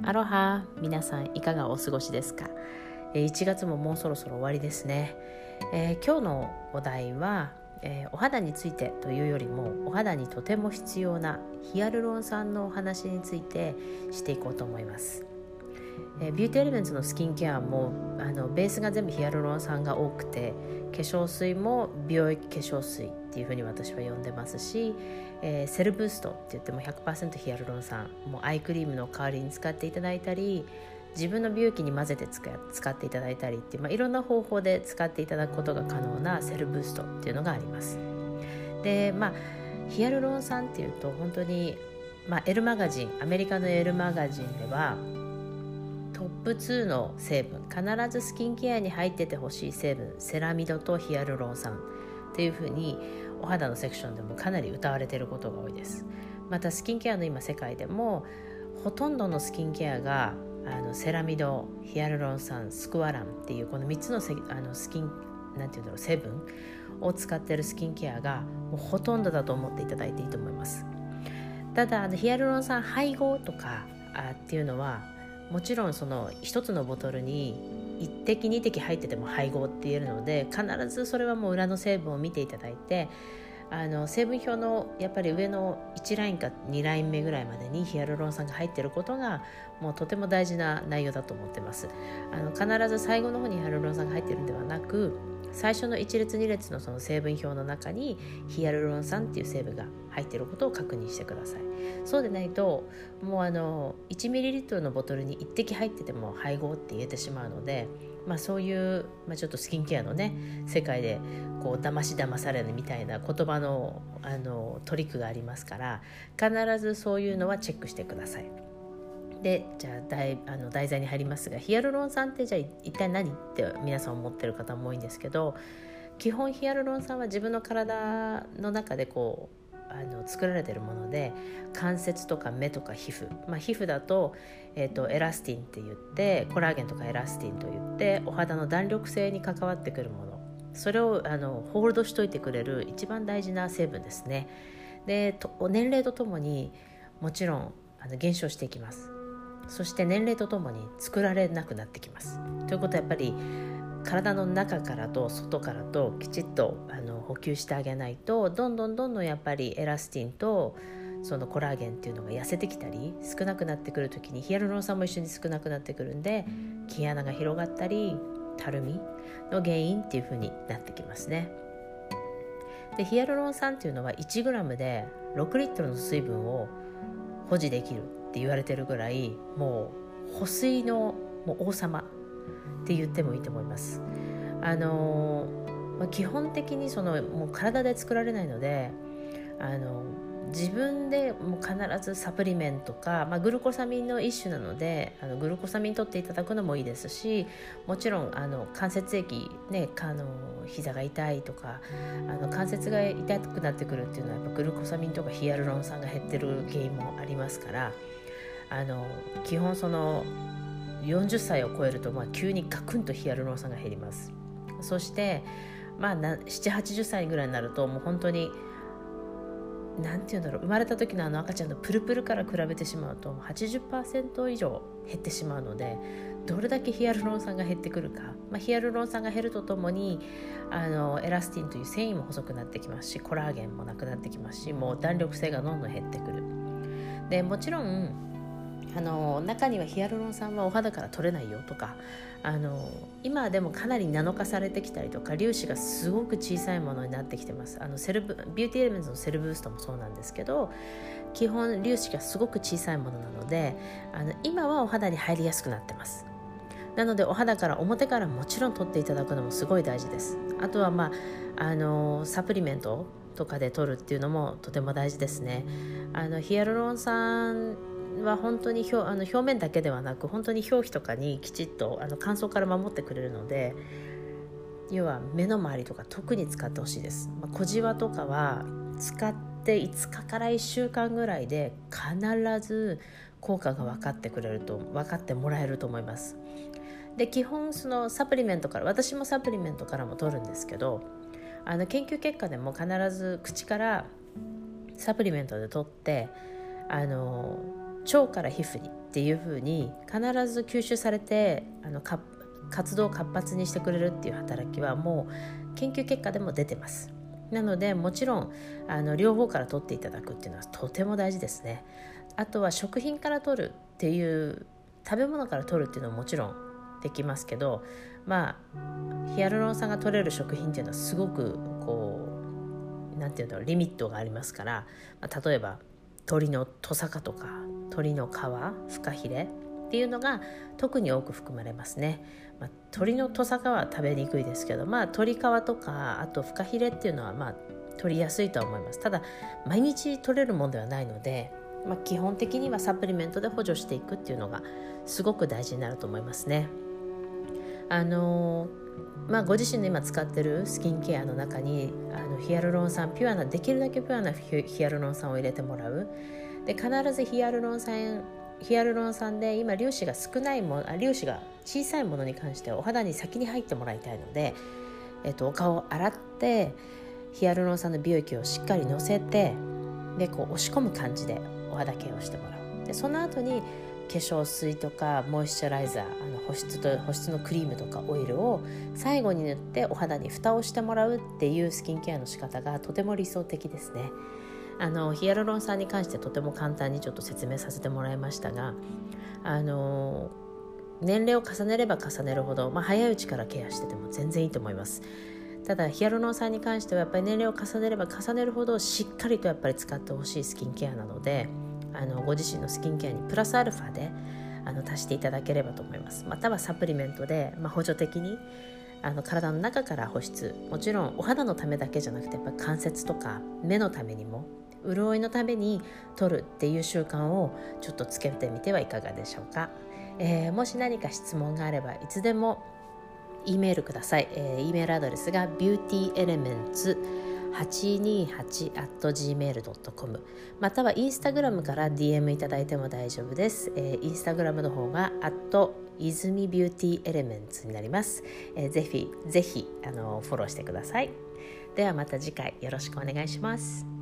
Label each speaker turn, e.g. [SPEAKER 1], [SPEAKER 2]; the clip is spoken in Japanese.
[SPEAKER 1] アロハ皆さんいかがお過ごしですか？1月ももうそろそろ終わりですね、えー、今日のお題は、えー、お肌についてというよりもお肌にとても必要なヒアルロン酸のお話についてしていこうと思います。えー、ビューティーエレメンツのスキンケアもあのベースが全部ヒアルロン酸が多くて化粧水も美容液化粧水っていうふうに私は呼んでますし、えー、セルブーストって言っても100%ヒアルロン酸もうアイクリームの代わりに使っていただいたり自分の美容液に混ぜて使っていただいたりっていう、まあ、いろんな方法で使っていただくことが可能なセルブーストっていうのがあります。でまあヒアルロン酸っていうと本当に、まあ、L マガジンアメリカの L マガジンではトップ2の成分必ずスキンケアに入っててほしい成分セラミドとヒアルロン酸。っていうふうにお肌のセクションでもかなり歌われていることが多いです。またスキンケアの今世界でもほとんどのスキンケアがあのセラミドヒアルロン酸スクワランっていうこの3つのせあのスキンなんていうんだろう成分を使ってるスキンケアがもうほとんどだと思っていただいていいと思います。ただあのヒアルロン酸配合とかあっていうのはもちろんその1つのボトルに1滴2滴入ってても配合って言えるので必ずそれはもう裏の成分を見ていただいてあの成分表のやっぱり上の1ラインか2ライン目ぐらいまでにヒアルロン酸が入ってることがもうとても大事な内容だと思ってます。あの必ず最後の方にヒアルロン酸が入ってるんではなく最初の1列2列のその成分表の中にヒアルロン酸っていう成分が入ってることを確認してくださいそうでないともうあの 1ml のボトルに1滴入ってても配合って言えてしまうので、まあ、そういう、まあ、ちょっとスキンケアのね世界でこう騙し騙されるみたいな言葉のあのトリックがありますから必ずそういうのはチェックしてください。でじゃあ題あの題材に入りますがヒアルロン酸ってじゃあ一体何って皆さん思ってる方も多いんですけど基本ヒアルロン酸は自分の体の中でこうあの作られてるもので関節とか目とか皮膚、まあ、皮膚だと,、えーと、エラスティンって言ってコラーゲンとかエラスティンと言ってお肌の弾力性に関わってくるもの。それをあのホールドしといてくれる一番大事な成分ですね。で年齢とともにもちろんあの減少していきます。そして年齢とともに作られなくなってきますということはやっぱり体の中からと外からときちっとあの補給してあげないとどんどんどんどんやっぱりエラスティンとそのコラーゲンっていうのが痩せてきたり少なくなってくる時にヒアルロン酸も一緒に少なくなってくるんで毛穴が広がったりたるみの原因っていう風になってきますね。でヒアルロン酸っていうのは 1g で6リットルの水分を保持できるって言われてるぐらいもう保水のもう王様って言ってもいいと思います。あのまあ、基本的にそのもう体で作られないのであの自分でもう必ずサプリメントか、まあ、グルコサミンの一種なのであのグルコサミン取っていただくのもいいですしもちろんあの関節液ねあの膝が痛いとかあの関節が痛くなってくるっていうのはやっぱグルコサミンとかヒアルロン酸が減ってる原因もありますからあの基本その40歳を超えると、まあ、急にガクンとヒアルロン酸が減ります。そしてまあ780歳ぐらいになるともう本当に何て言うんだろう生まれた時のあの赤ちゃんのプルプルから比べてしまうと80%以上減ってしまうのでどれだけヒアルロン酸が減ってくるか、まあ、ヒアルロン酸が減るとともにあのエラスティンという繊維も細くなってきますしコラーゲンもなくなってきますしもう弾力性がどんどん減ってくる。でもちろんあの中にはヒアルロン酸はお肌から取れないよとかあの今でもかなりナノ化されてきたりとか粒子がすごく小さいものになってきてます。あのセルブビューティーエレメンツのセルブーストもそうなんですけど基本粒子がすごく小さいものなのであの今はお肌に入りやすくなってます。なのでお肌から表からもちろん取っていただくのもすごい大事です。あとはまああのサプリメントとかで取るっていうのもとても大事ですね。あのヒアルロン酸は本当に表あの表面だけではなく本当に表皮とかにきちっとあの乾燥から守ってくれるので要は目の周りとか特に使ってほしいです、まあ、小じわとかは使って5日から1週間ぐらいで必ず効果が分かってくれると分かってもらえると思います。で基本そのサプリメントから私もサプリメントからも取るんですけどあの研究結果でも必ず口からサプリメントで取ってあの腸から皮膚にっていう風に必ず吸収されてあの活動を活発にしてくれるっていう働きはもう研究結果でも出てます。なのでもちろんあの両方から取っていただくっていうのはとても大事ですね。あとは食品から取るっていう食べ物から取るっていうのももちろんできますけどまあヒアルロン酸が取れる食品っていうのはすごくこう何て言うんだろうリミットがありますから、まあ、例えば鶏のトサカとか鶏の皮フカヒレっていうのが特に多く含まれますね、まあ、鶏のトサカは食べにくいですけど、まあ、鶏皮とかあとフカヒレっていうのはまあ取りやすいとは思います。ただ毎日取れるものではないので、まあ、基本的にはサプリメントで補助していくっていうのがすごく大事になると思いますね。あのまあ、ご自身の今使ってるスキンケアの中にあのヒアルロン酸ピュアなできるだけピュアなヒアルロン酸を入れてもらう。で必ずヒアルロン酸ヒアルロン酸で今粒子が少ないもの粒子が小さいものに関してはお肌に先に入ってもらいたいので、えっと、お顔を洗ってヒアルロン酸の美容液をしっかりのせてでこう押し込む感じでお肌ケアをしてもらうでその後に化粧水とかモイスチャライザーあの保湿と保湿のクリームとかオイルを最後に塗ってお肌に蓋をしてもらうっていうスキンケアの仕方がとても理想的ですね。あのヒアルロン酸に関してとても簡単にちょっと説明させてもらいましたがあの年齢を重ねれば重ねるほど、まあ、早いうちからケアしてても全然いいと思います。ただヒアルロン酸に関してはやっぱり年齢を重ねれば重ねるほどしっかりとやっぱり使ってほしいスキンケアなのであのご自身のスキンケアにプラスアルファであの足していただければと思います。またはサプリメントで、まあ、補助的にあの体の中から保湿。もちろんお肌のためだけじゃなくてやっぱ関節とか目のためにも潤いのために取るっていう習慣をちょっとつけてみてはいかがでしょうか、えー、もし何か質問があればいつでも E メールください、えー、E メールアドレスが beautyelements 828-gmail.com またはインスタグラムから DM いただいても大丈夫です、えー、インスタグラムの方が泉ビューティーエレメンツになります、えー、ぜひぜひあのフォローしてください。ではまた次回よろしくお願いします。